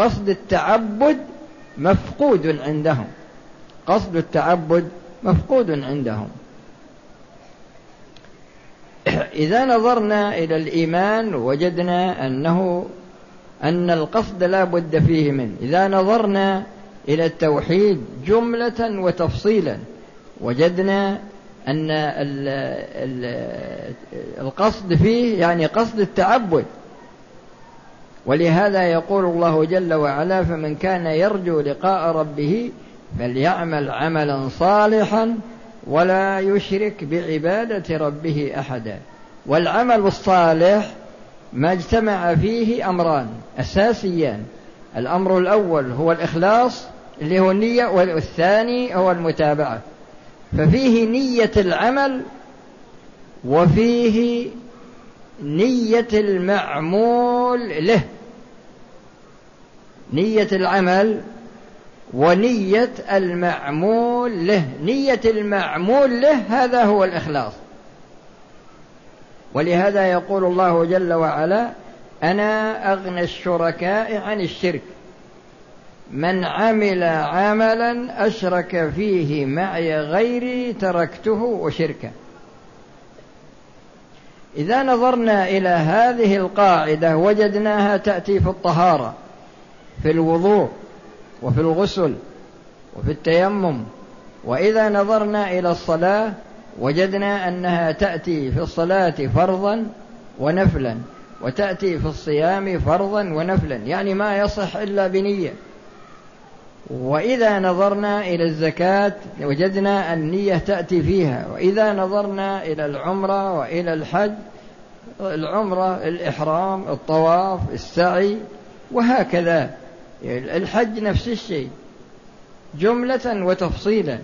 قصد التعبد مفقود عندهم. قصد التعبد مفقود عندهم. إذا نظرنا إلى الإيمان وجدنا أنه أن القصد لا بد فيه منه. إذا نظرنا إلى التوحيد جملة وتفصيلا وجدنا أن القصد فيه يعني قصد التعبد ولهذا يقول الله جل وعلا فمن كان يرجو لقاء ربه فليعمل عملا صالحا ولا يشرك بعبادة ربه أحدا والعمل الصالح ما اجتمع فيه أمران أساسيان. الأمر الأول هو الإخلاص اللي هو النية والثاني هو المتابعة. ففيه نية العمل وفيه نية المعمول له. نية العمل ونية المعمول له. نية المعمول له هذا هو الإخلاص. ولهذا يقول الله جل وعلا أنا أغنى الشركاء عن الشرك. من عمل عملا أشرك فيه معي غيري تركته وشركه. إذا نظرنا إلى هذه القاعدة وجدناها تأتي في الطهارة. في الوضوء وفي الغسل وفي التيمم. وإذا نظرنا إلى الصلاة وجدنا أنها تأتي في الصلاة فرضا ونفلا وتأتي في الصيام فرضا ونفلا يعني ما يصح إلا بنية. وإذا نظرنا إلى الزكاة وجدنا النية تأتي فيها. وإذا نظرنا إلى العمرة وإلى الحج العمرة الإحرام الطواف السعي وهكذا. الحج نفس الشيء. جملة وتفصيلا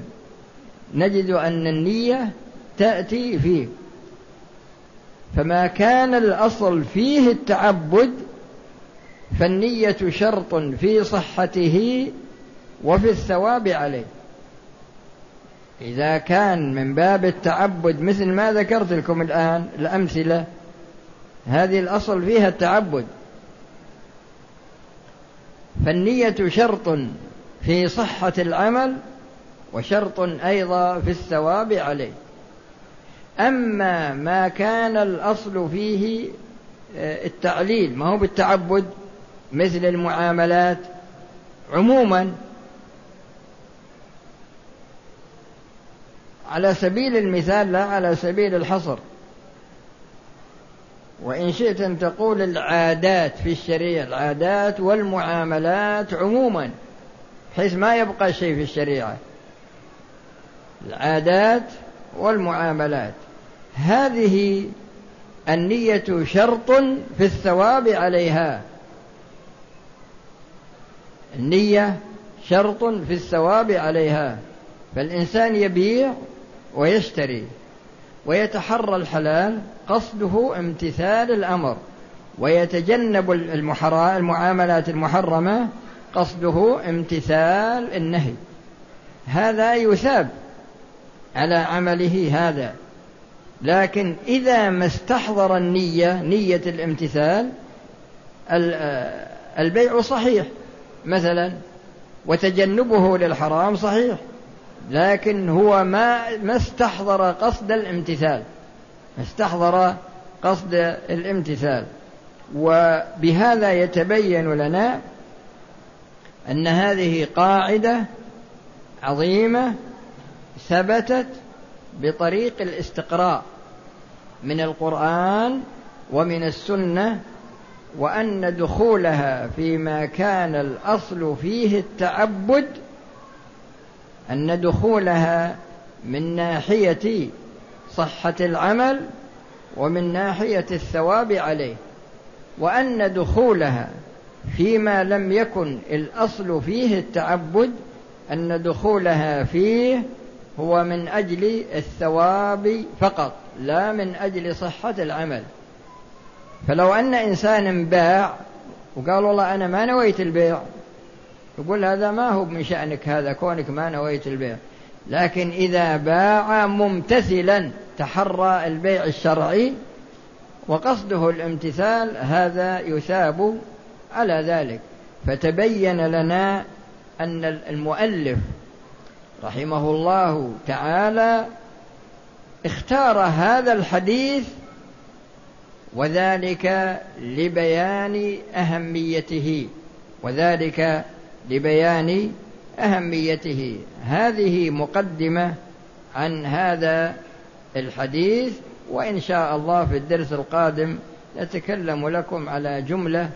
نجد أن النية تأتي فيه. فما كان الأصل فيه التعبد فالنية شرط في صحته وفي الثواب عليه. إذا كان من باب التعبد مثل ما ذكرت لكم الآن الأمثلة هذه الأصل فيها التعبد. فالنية شرط في صحة العمل وشرط أيضا في الثواب عليه. أما ما كان الأصل فيه آه، التعليل ما هو بالتعبد مثل المعاملات عموما على سبيل المثال لا على سبيل الحصر. وإن شئت أن تقول العادات في الشريعة العادات والمعاملات عموما حيث ما يبقى شيء في الشريعة. العادات والمعاملات. هذه النية شرط في الثواب عليها. النية شرط في الثواب عليها. فالإنسان يبيع ويشتري. ويتحرى الحلال قصده امتثال الأمر ويتجنب المعاملات المحرمة قصده امتثال النهي. هذا يثاب على عمله هذا. لكن إذا ما استحضر النية نية الامتثال البيع صحيح مثلا وتجنبه للحرام صحيح. لكن هو ما ما استحضر قصد الامتثال. استحضر قصد الامتثال. وبهذا يتبين لنا أن هذه قاعدة عظيمة ثبتت بطريق الاستقراء من القرآن ومن السنة وأن دخولها فيما كان الأصل فيه التعبد أن دخولها من ناحية صحة العمل ومن ناحية الثواب عليه وأن دخولها فيما لم يكن الأصل فيه التعبد أن دخولها فيه هو من أجل الثواب فقط لا من أجل صحة العمل. فلو أن إنسان باع وقال والله أنا ما نويت البيع يقول هذا ما هو من شأنك هذا كونك ما نويت البيع. لكن إذا باع ممتثلا تحرى البيع الشرعي وقصده الامتثال هذا يثاب على ذلك. فتبين لنا أن المؤلف رحمه الله تعالى اختار هذا الحديث وذلك لبيان أهميته وذلك لبيان أهميته. هذه مقدمة عن هذا الحديث وإن شاء الله في الدرس القادم نتكلم لكم على جملة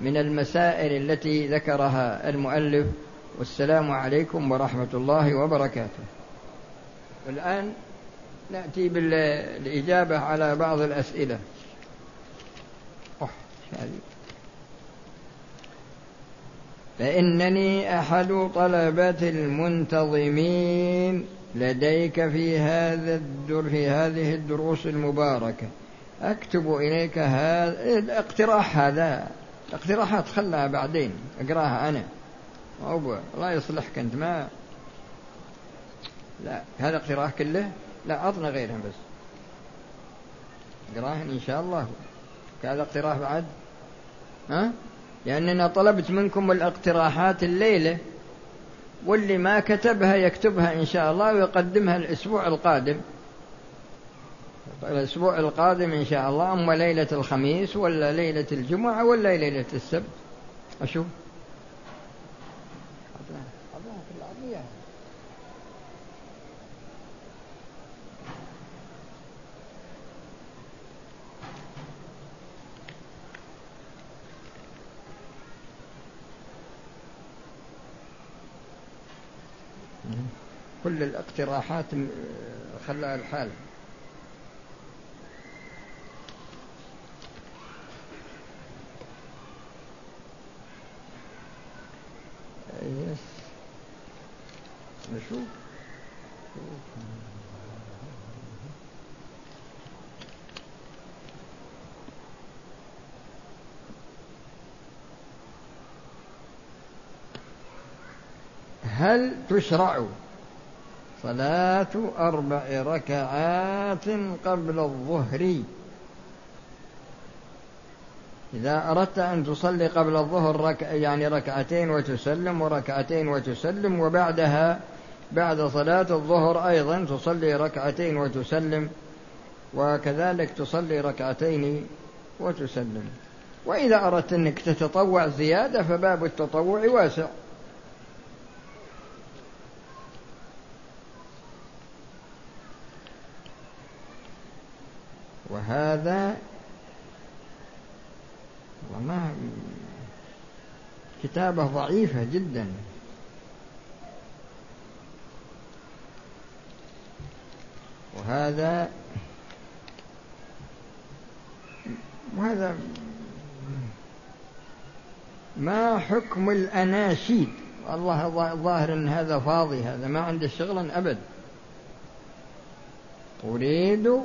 من المسائل التي ذكرها المؤلف. والسلام عليكم ورحمة الله وبركاته. الآن نأتي بالإجابة على بعض الأسئلة. فإنني أحد طلبة المنتظمين لديك في هذا الدر في هذه الدروس المباركة. أكتب إليك هذا الاقتراح هذا. الاقتراحات خلها بعدين. أقراها أنا. أبو الله يصلحك أنت ما لا هذا اقتراح كله؟ لا أعطنا غيرهم بس. أقراهن إن شاء الله. هذا اقتراح بعد. ها؟ لأننا طلبت منكم الاقتراحات الليلة واللي ما كتبها يكتبها إن شاء الله ويقدمها الأسبوع القادم. الأسبوع القادم إن شاء الله أما ليلة الخميس ولا ليلة الجمعة ولا ليلة السبت. أشوف. كل الاقتراحات خلاها الحال. يس. نشوف. هل تشرع صلاة أربع ركعات قبل الظهر. إذا أردت أن تصلي قبل الظهر رك... يعني ركعتين وتسلم وركعتين وتسلم وبعدها بعد صلاة الظهر أيضا تصلي ركعتين وتسلم وكذلك تصلي ركعتين وتسلم. وإذا أردت أنك تتطوع زيادة فباب التطوع واسع. وهذا وما كتابة ضعيفة جدا. وهذا وهذا ما حكم الأناشيد؟ والله ظاهر أن هذا فاضي هذا ما عنده شغلا أبد. أريد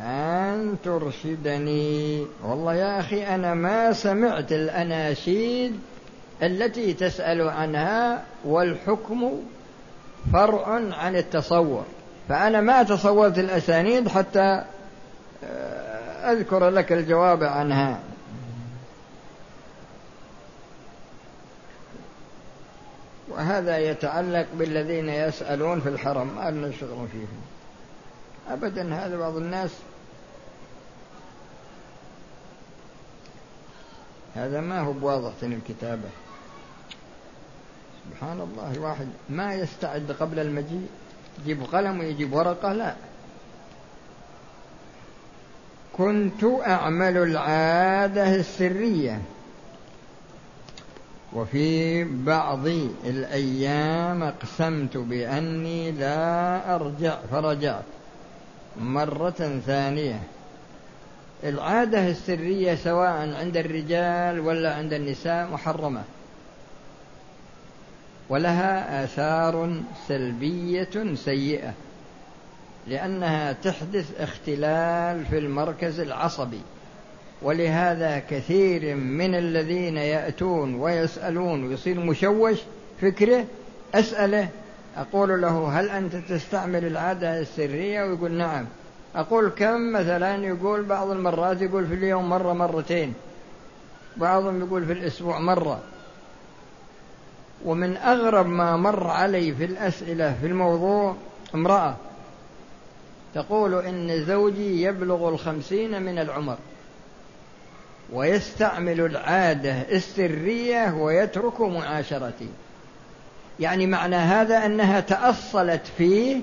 أن ترشدني. والله يا أخي أنا ما سمعت الأناشيد التي تسأل عنها والحكم فرع عن التصور. فأنا ما تصورت الأسانيد حتى آه، أذكر لك الجواب عنها. وهذا يتعلق بالذين يسألون في الحرم. ما لنا شغل فيهم. أبدا هذا بعض الناس هذا ما هو بواضح الكتابة. سبحان الله الواحد ما يستعد قبل المجيء يجيب قلم ويجيب ورقة لا. كنت أعمل العادة السرية. وفي بعض الأيام أقسمت بأني لا أرجع فرجعت مرة ثانية. العادة السرية سواء عند الرجال ولا عند النساء محرمة. ولها آثار سلبية سيئة لأنها تحدث اختلال في المركز العصبي. ولهذا كثير من الذين يأتون ويسألون ويصير مشوش فكره أسأله أقول له هل أنت تستعمل العادة السرية؟ ويقول نعم. أقول كم مثلا يقول بعض المرات يقول في اليوم مرة مرتين بعضهم يقول في الأسبوع مرة. ومن أغرب ما مر علي في الأسئلة في الموضوع امرأة تقول إن زوجي يبلغ الخمسين من العمر ويستعمل العادة السرية ويترك معاشرتي. يعني معنى هذا أنها تأصلت فيه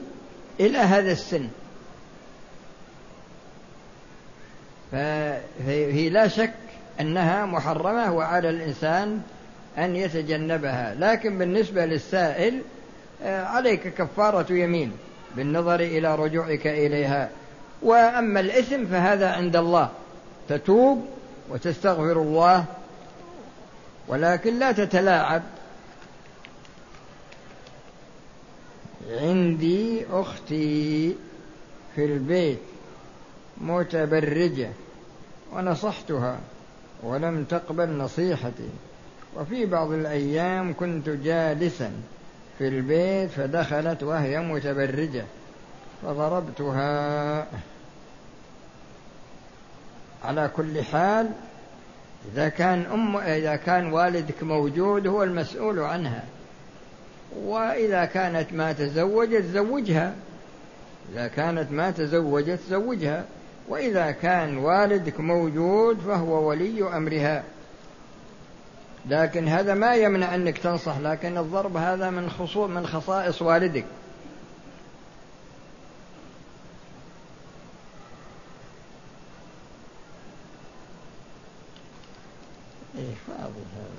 إلى هذا السن. فهي لا شك أنها محرمة وعلى الإنسان أن يتجنبها. لكن بالنسبة للسائل آه، عليك كفارة يمين بالنظر إلى رجوعك إليها. وأما الإثم فهذا عند الله. تتوب وتستغفر الله ولكن لا تتلاعب. عندي أختي في البيت. متبرجة ونصحتها ولم تقبل نصيحتي. وفي بعض الأيام كنت جالسا في البيت فدخلت وهي متبرجة فضربتها. على كل حال إذا كان أم إذا كان والدك موجود هو المسؤول عنها. وإذا كانت ما تزوجت زوجها. إذا كانت ما تزوجت زوجها. وإذا كان والدك موجود فهو ولي أمرها. لكن هذا ما يمنع أنك تنصح لكن الضرب هذا من خصوص من خصائص والدك. إيه فاضل هذا.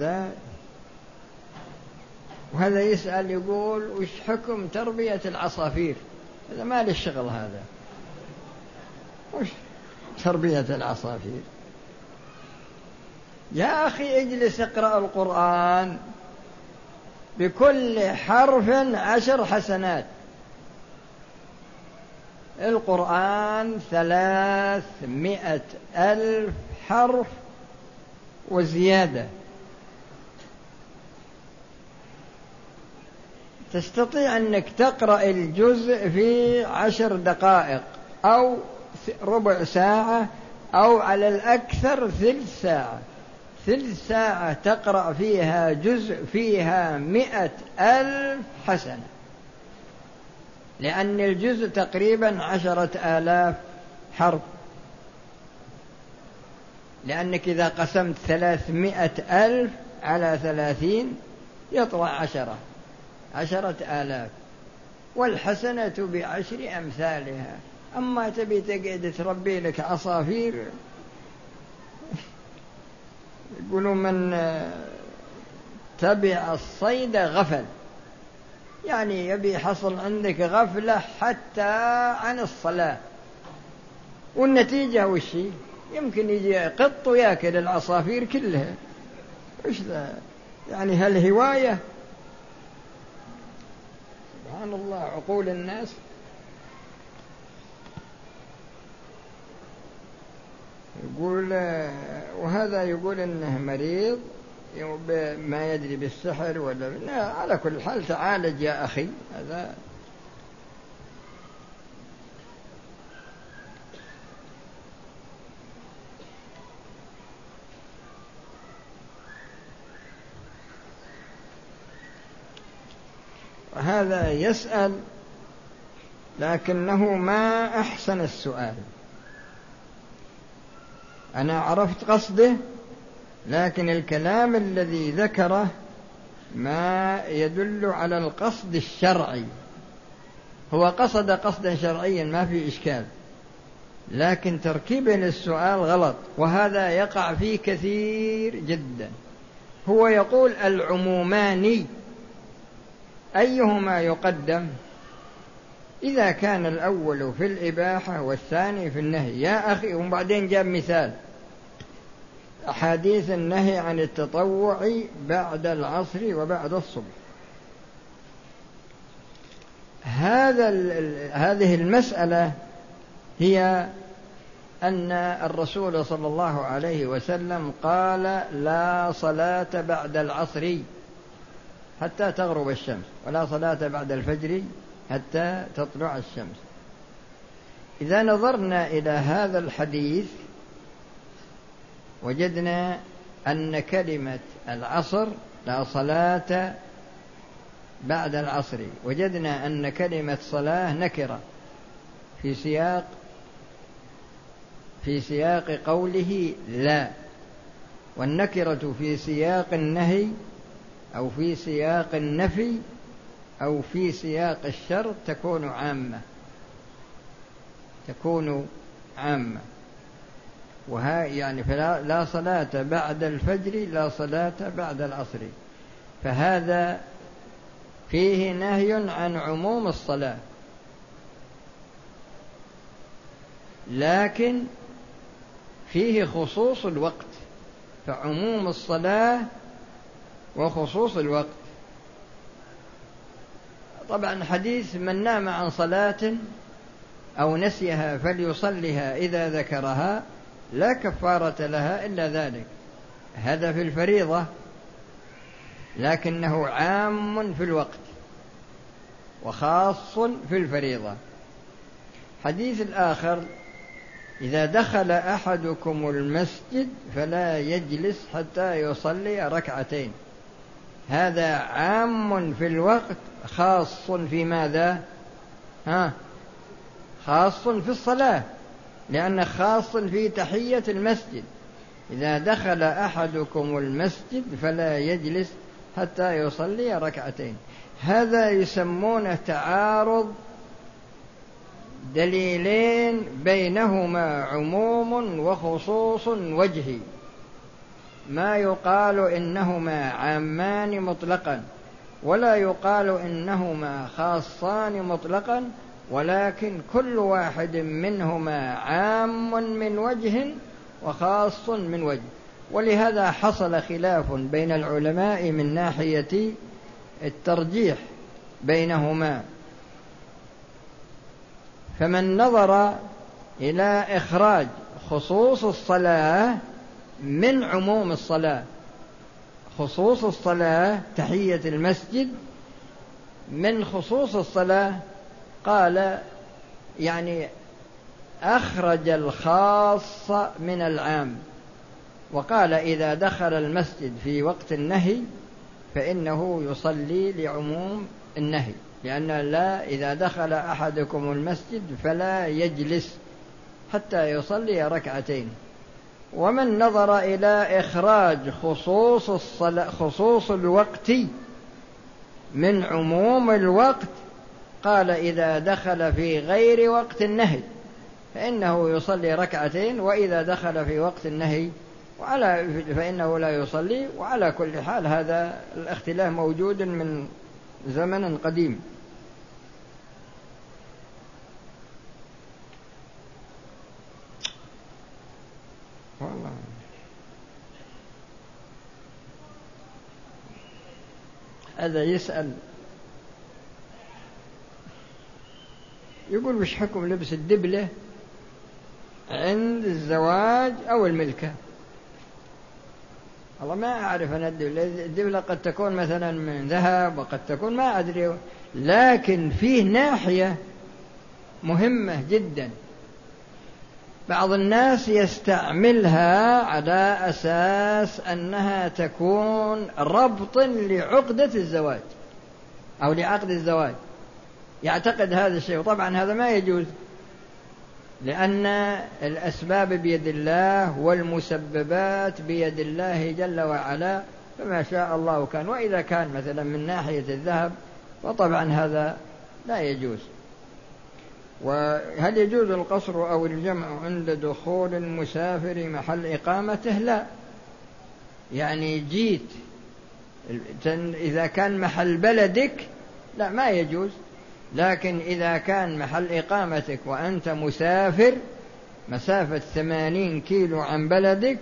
وهذا وهذا يسأل يقول وش حكم تربية العصافير؟ هذا ما له الشغل هذا. وش تربية العصافير؟ يا أخي اجلس اقرأ القرآن بكل حرف عشر حسنات. القرآن ثلاثمائة ألف حرف وزيادة. تستطيع أنك تقرأ الجزء في عشر دقائق أو ربع ساعة أو على الأكثر ثلث ساعة. ثلث ساعة تقرأ فيها جزء فيها مئة ألف حسنة. لأن الجزء تقريبا عشرة آلاف حرف. لأنك إذا قسمت ثلاثمائة ألف على ثلاثين يطلع عشرة. عشرة آلاف والحسنة بعشر أمثالها. أما تبي تقعد تربي لك عصافير يقولوا من تبع الصيد غفل. يعني يبي حصل عندك غفلة حتى عن الصلاة. والنتيجة وش يمكن يجي قط ويأكل العصافير كلها. وش ذا؟ يعني هل هواية سبحان الله عقول الناس. يقول وهذا يقول إنه مريض ما يدري بالسحر ولا لا على كل حال تعالج يا أخي. هذا هذا يسأل لكنه ما أحسن السؤال. أنا عرفت قصده لكن الكلام الذي ذكره ما يدل على القصد الشرعي. هو قصد قصدا شرعيا ما في إشكال. لكن تركيبه للسؤال غلط وهذا يقع فيه كثير جدا. هو يقول العموماني أيهما يقدم؟ إذا كان الأول في الإباحة والثاني في النهي. يا أخي وبعدين جاب مثال. أحاديث النهي عن التطوع بعد العصر وبعد الصبح. هذا هذه المسألة هي أن الرسول صلى الله عليه وسلم قال لا صلاة بعد العصر. حتى تغرب الشمس ولا صلاة بعد الفجر حتى تطلع الشمس. إذا نظرنا إلى هذا الحديث وجدنا أن كلمة العصر لا صلاة بعد العصر. وجدنا أن كلمة صلاة نكرة في سياق في سياق قوله لا والنكرة في سياق النهي أو في سياق النفي أو في سياق الشر تكون عامة. تكون عامة. وها يعني فلا لا صلاة بعد الفجر لا صلاة بعد العصر. فهذا فيه نهي عن عموم الصلاة. لكن فيه خصوص الوقت. فعموم الصلاة وخصوص الوقت. طبعا حديث من نام عن صلاة أو نسيها فليصلها إذا ذكرها لا كفارة لها إلا ذلك. هذا في الفريضة لكنه عام في الوقت وخاص في الفريضة. حديث الآخر إذا دخل أحدكم المسجد فلا يجلس حتى يصلي ركعتين. هذا عام في الوقت خاص في ماذا؟ ها؟ خاص في الصلاة لأنه خاص في تحية المسجد. إذا دخل أحدكم المسجد فلا يجلس حتى يصلي ركعتين. هذا يسمونه تعارض دليلين بينهما عموم وخصوص وجهي. ما يقال إنهما عامان مطلقا ولا يقال إنهما خاصان مطلقا ولكن كل واحد منهما عام من وجه وخاص من وجه. ولهذا حصل خلاف بين العلماء من ناحية الترجيح بينهما. فمن نظر إلى إخراج خصوص الصلاة من عموم الصلاة خصوص الصلاة تحية المسجد من خصوص الصلاة قال يعني أخرج الخاص من العام وقال إذا دخل المسجد في وقت النهي فإنه يصلي لعموم النهي لأن لا إذا دخل أحدكم المسجد فلا يجلس حتى يصلي ركعتين. ومن نظر إلى إخراج خصوص الصلاة خصوص الوقت من عموم الوقت قال إذا دخل في غير وقت النهي فإنه يصلي ركعتين وإذا دخل في وقت النهي وعلى فإنه لا يصلي وعلى كل حال هذا الاختلاف موجود من زمن قديم. والله. هذا يسأل. يقول وش حكم لبس الدبلة عند الزواج أو الملكة؟ والله ما أعرف أنا الدبلة. الدبلة قد تكون مثلا من ذهب وقد تكون ما أدري. لكن فيه ناحية مهمة جدا. بعض الناس يستعملها على أساس أنها تكون ربط لعقدة الزواج أو لعقد الزواج. يعتقد هذا الشيء وطبعا هذا ما يجوز لأن الأسباب بيد الله والمسببات بيد الله جل وعلا فما شاء الله كان. وإذا كان مثلا من ناحية الذهب فطبعا هذا لا يجوز. وهل يجوز القصر أو الجمع عند دخول المسافر محل إقامته؟ لا. يعني جيت إذا كان محل بلدك لا ما يجوز. لكن إذا كان محل إقامتك وأنت مسافر مسافة ثمانين كيلو عن بلدك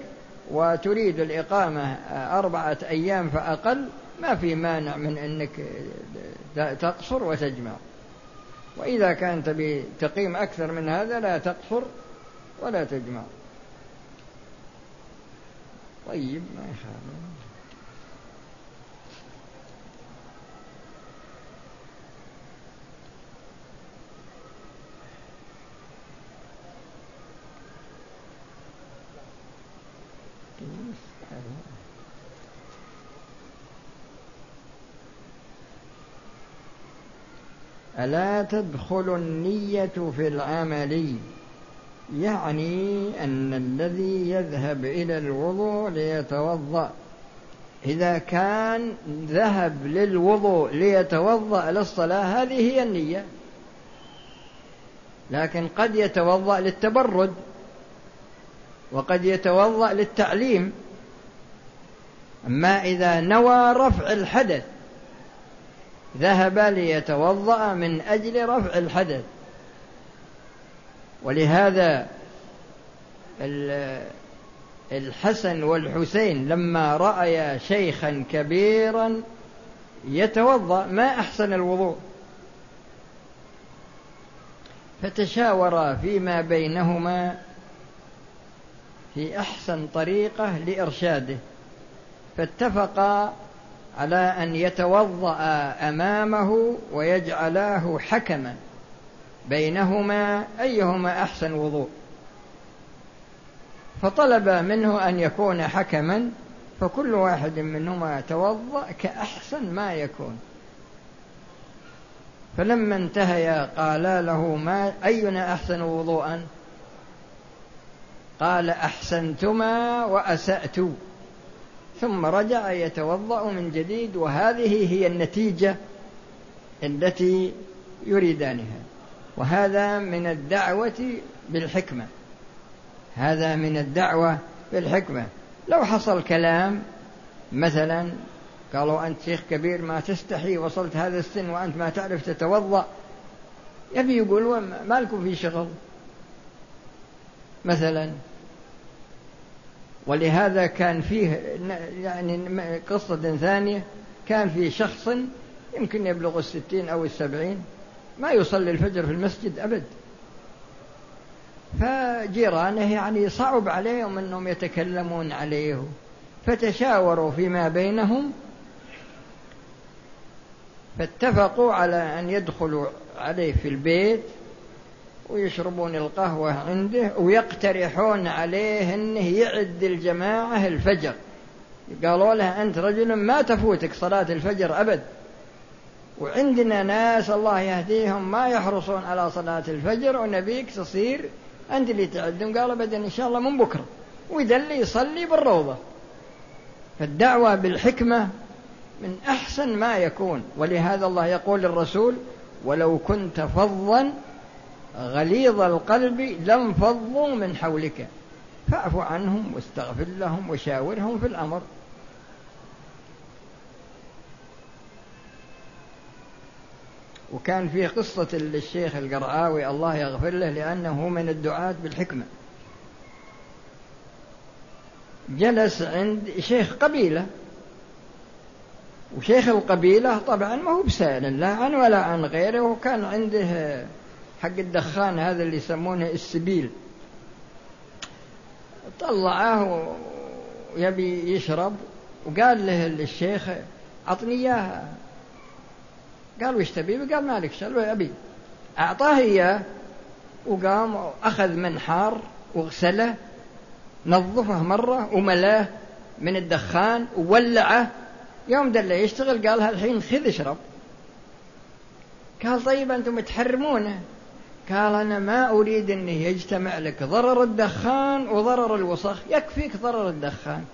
وتريد الإقامة أربعة أيام فأقل ما في مانع من أنك تقصر وتجمع. وإذا كان تبي تقيم أكثر من هذا لا تقصر ولا تجمع. طيب ما يخالف. ألا تدخل النية في العمل؟ يعني أن الذي يذهب إلى الوضوء ليتوضأ. إذا كان ذهب للوضوء ليتوضأ للصلاة هذه هي النية. لكن قد يتوضأ للتبرد وقد يتوضأ للتعليم. أما إذا نوى رفع الحدث ذهب ليتوضأ من أجل رفع الحدث. ولهذا الحسن والحسين لما رأيا شيخا كبيرا يتوضأ ما أحسن الوضوء. فتشاورا فيما بينهما في أحسن طريقة لإرشاده. فاتفقا على أن يتوضأ أمامه ويجعلاه حكما بينهما أيهما أحسن وضوء فطلب منه أن يكون حكما فكل واحد منهما توضأ كأحسن ما يكون. فلما انتهيا قالا له ما أينا أحسن وضوءا؟ قال أحسنتما وأسأت. ثم رجع يتوضأ من جديد وهذه هي النتيجة التي يريدانها. وهذا من الدعوة بالحكمة. هذا من الدعوة بالحكمة. لو حصل كلام مثلا قالوا أنت شيخ كبير ما تستحي وصلت هذا السن وأنت ما تعرف تتوضأ يبي يقول ما لكم في شغل؟ مثلا ولهذا كان فيه يعني قصة ثانية كان في شخص يمكن يبلغ الستين أو السبعين ما يصلي الفجر في المسجد أبد. فجيرانه يعني صعب عليهم أنهم يتكلمون عليه. فتشاوروا فيما بينهم فاتفقوا على أن يدخلوا عليه في البيت. ويشربون القهوة عنده ويقترحون عليه أنه يعد الجماعة الفجر. قالوا له أنت رجل ما تفوتك صلاة الفجر أبد. وعندنا ناس الله يهديهم ما يحرصون على صلاة الفجر ونبيك تصير أنت اللي تعدهم. قال أبدا إن شاء الله من بكرة. ويدل يصلي بالروضة. فالدعوة بالحكمة من أحسن ما يكون. ولهذا الله يقول للرسول ولو كنت فظا غليظ القلب لانفضوا من حولك. فاعف عنهم واستغفر لهم وشاورهم في الأمر. وكان في قصة الشيخ القرعاوي الله يغفر له لأنه من الدعاة بالحكمة. جلس عند شيخ قبيلة. وشيخ القبيلة طبعا ما هو بسائل لا عن ولا عن غيره وكان عنده حق الدخان هذا اللي يسمونه السبيل. طلعه يبي يشرب وقال له الشيخ أعطني إياها. قال وش تبي؟ قال مالك شل أبي أعطاه إياه وقام أخذ منحار وغسله نظفه مرة وملاه من الدخان وولعه. يوم دله يشتغل قال الحين خذ اشرب. قال طيب أنتم تحرمونه. قال أنا ما أريد أنه يجتمع لك ضرر الدخان وضرر الوسخ. يكفيك ضرر الدخان.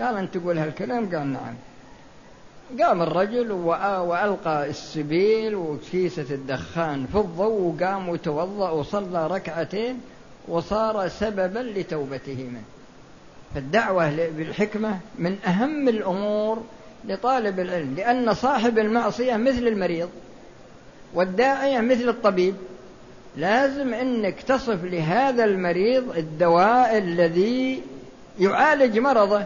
قال أنت تقول هالكلام؟ قال نعم. قام الرجل وألقى السبيل وكيسة الدخان في الضوء وقام وتوضأ وصلى ركعتين وصار سببا لتوبته منه. فالدعوة بالحكمة من أهم الأمور لطالب العلم لأن صاحب المعصية مثل المريض والداعية مثل الطبيب. لازم انك تصف لهذا المريض الدواء الذي يعالج مرضه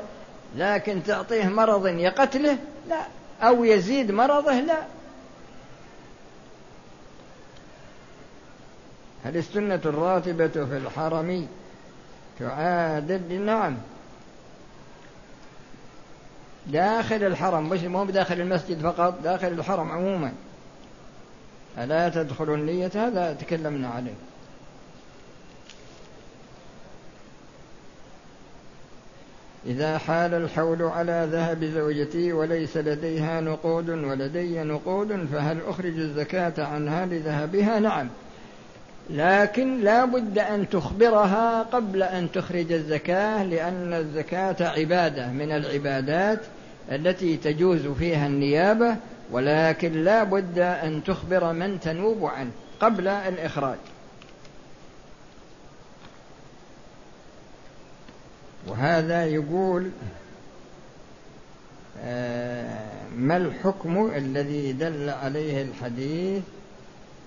لكن تعطيه مرض يقتله؟ لا. أو يزيد مرضه؟ لا. هل السنة الراتبة في الحرم؟ تعادل نعم. داخل الحرم مش مو بداخل المسجد فقط داخل الحرم عموما. ألا تدخل النية؟ هذا تكلمنا عليه. إذا حال الحول على ذهب زوجتي وليس لديها نقود ولدي نقود فهل أخرج الزكاة عنها لذهبها؟ نعم. لكن لا بد أن تخبرها قبل أن تخرج الزكاة لأن الزكاة عبادة. من العبادات التي تجوز فيها النيابة ولكن لا بد أن تخبر من تنوب عنه قبل الإخراج. وهذا يقول آه، ما الحكم الذي دل عليه الحديث؟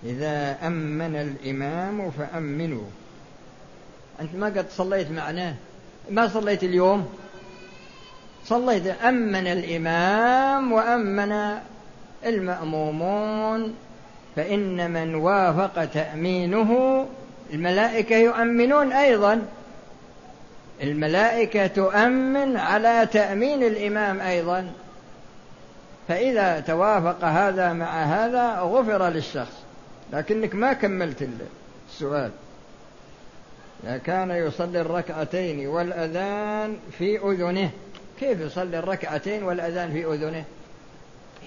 إذا أمن الإمام فأمنوا. أنت ما قد صليت معنا؟ ما صليت اليوم؟ صليت أمن الإمام وأمن المأمومون فإن من وافق تأمينه الملائكة يؤمنون أيضا. الملائكة تؤمن على تأمين الإمام أيضا. فإذا توافق هذا مع هذا غفر للشخص. لكنك ما كملت السؤال. إذا كان يصلي الركعتين والأذان في أذنه كيف يصلي الركعتين والأذان في أذنه؟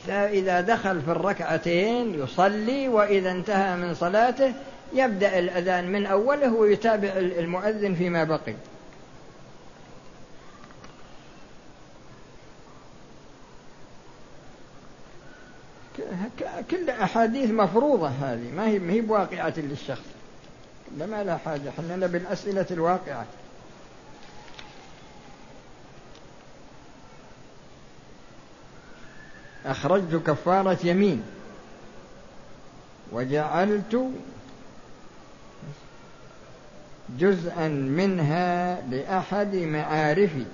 إذا دخل في الركعتين يصلي وإذا انتهى من صلاته يبدأ الأذان من أوله ويتابع المؤذن فيما بقي. كل أحاديث مفروضة هذه ما هي ما هي بواقعة للشخص. ما لا حاجة حنا بالأسئلة الواقعة. أخرجت كفارة يمين. وجعلت جزءا منها لأحد معارفي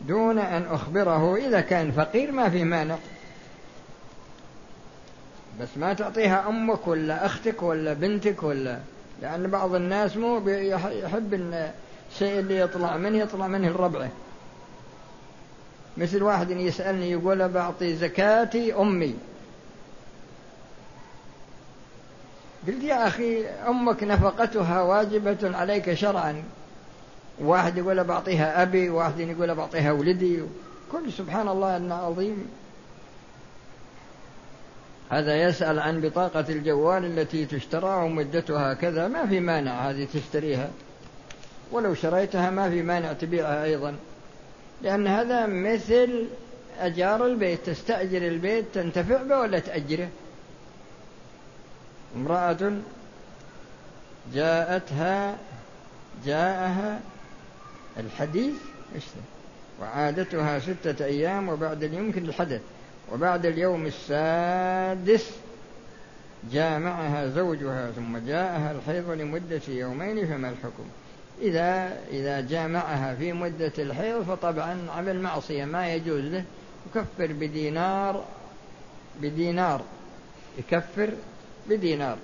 دون أن أخبره إذا كان فقير ما في مانع. بس ما تعطيها أمك ولا أختك ولا بنتك ولا لأن بعض الناس مو يحب الشيء اللي يطلع منه يطلع منه الربعه مثل واحد يسألني يقول بعطي زكاتي أمي. قلت يا أخي أمك نفقتها واجبة عليك شرعا. واحد يقول بعطيها أبي واحد يقول بعطيها ولدي. كل سبحان الله أنه عظيم. هذا يسأل عن بطاقة الجوال التي تشترى ومدتها كذا. ما في مانع هذه تشتريها. ولو شريتها ما في مانع تبيعها أيضا. لأن هذا مثل أجار البيت تستأجر البيت تنتفع به ولا تأجره؟ امرأة جاءتها جاءها الحديث وعادتها ستة أيام وبعد يمكن الحدث وبعد اليوم السادس جاء معها زوجها ثم جاءها الحيض لمدة يومين فما الحكم؟ إذا إذا جامعها في مدة الحيض فطبعا عمل معصية ما يجوز له يكفر بدينار بدينار يكفر بدينار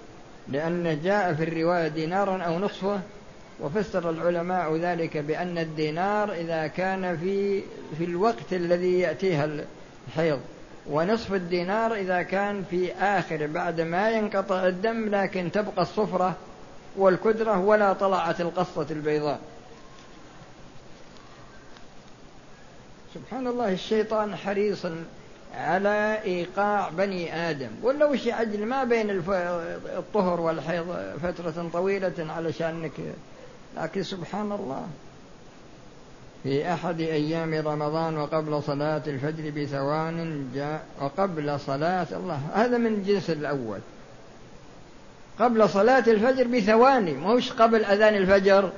لأن جاء في الرواية دينارا أو نصفه وفسر العلماء ذلك بأن الدينار إذا كان في في الوقت الذي يأتيها الحيض ونصف الدينار إذا كان في آخر بعد ما ينقطع الدم لكن تبقى الصفرة والكدرة ولا طلعت القصة البيضاء. سبحان الله الشيطان حريص على إيقاع بني آدم. ولا وش يعجل ما بين الطهر والحيض فترة طويلة علشانك لكن سبحان الله في أحد أيام رمضان وقبل صلاة الفجر بثوان جاء وقبل صلاة الله. هذا من الجنس الأول. قبل صلاة الفجر بثواني مش قبل أذان الفجر.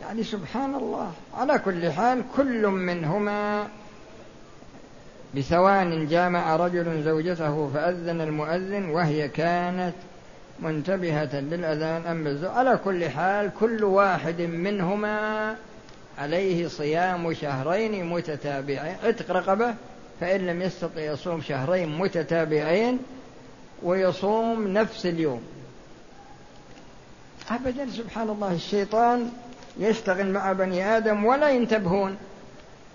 يعني سبحان الله على كل حال كل منهما بثوان جامع رجل زوجته فأذن المؤذن وهي كانت منتبهة للأذان أم الزوج على كل حال كل واحد منهما عليه صيام شهرين متتابعين. عتق رقبة فإن لم يستطع يصوم شهرين متتابعين ويصوم نفس اليوم. أبدا سبحان الله الشيطان يشتغل مع بني آدم ولا ينتبهون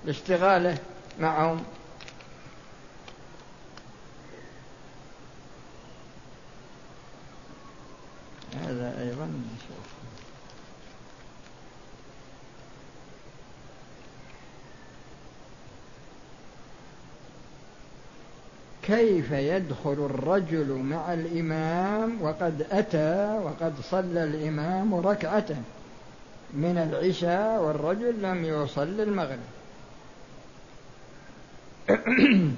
لاشتغاله معهم. هذا أيضا نشوف كيف يدخل الرجل مع الإمام وقد أتى وقد صلى الإمام ركعة من العشاء والرجل لم يصل المغرب؟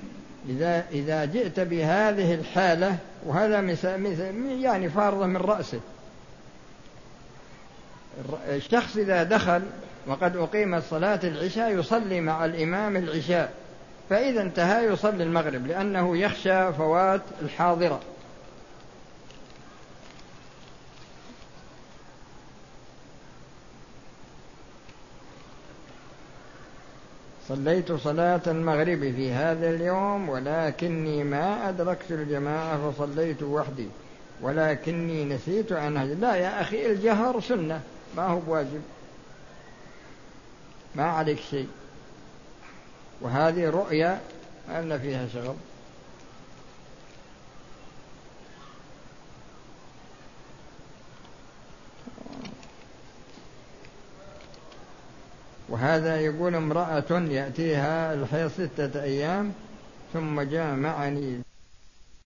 إذا إذا جئت بهذه الحالة وهذا مثال يعني فارضة من رأسه. الشخص إذا دخل وقد أقيمت صلاة العشاء يصلي مع الإمام العشاء. فإذا انتهى يصلي المغرب لأنه يخشى فوات الحاضرة. صليت صلاة المغرب في هذا اليوم ولكني ما أدركت الجماعة فصليت وحدي. ولكني نسيت عنها لا يا أخي الجهر سنة. ما هو بواجب. ما عليك شيء. وهذه رؤيا أن فيها شغل. وهذا يقول امرأة يأتيها الحيض ستة أيام ثم جامعني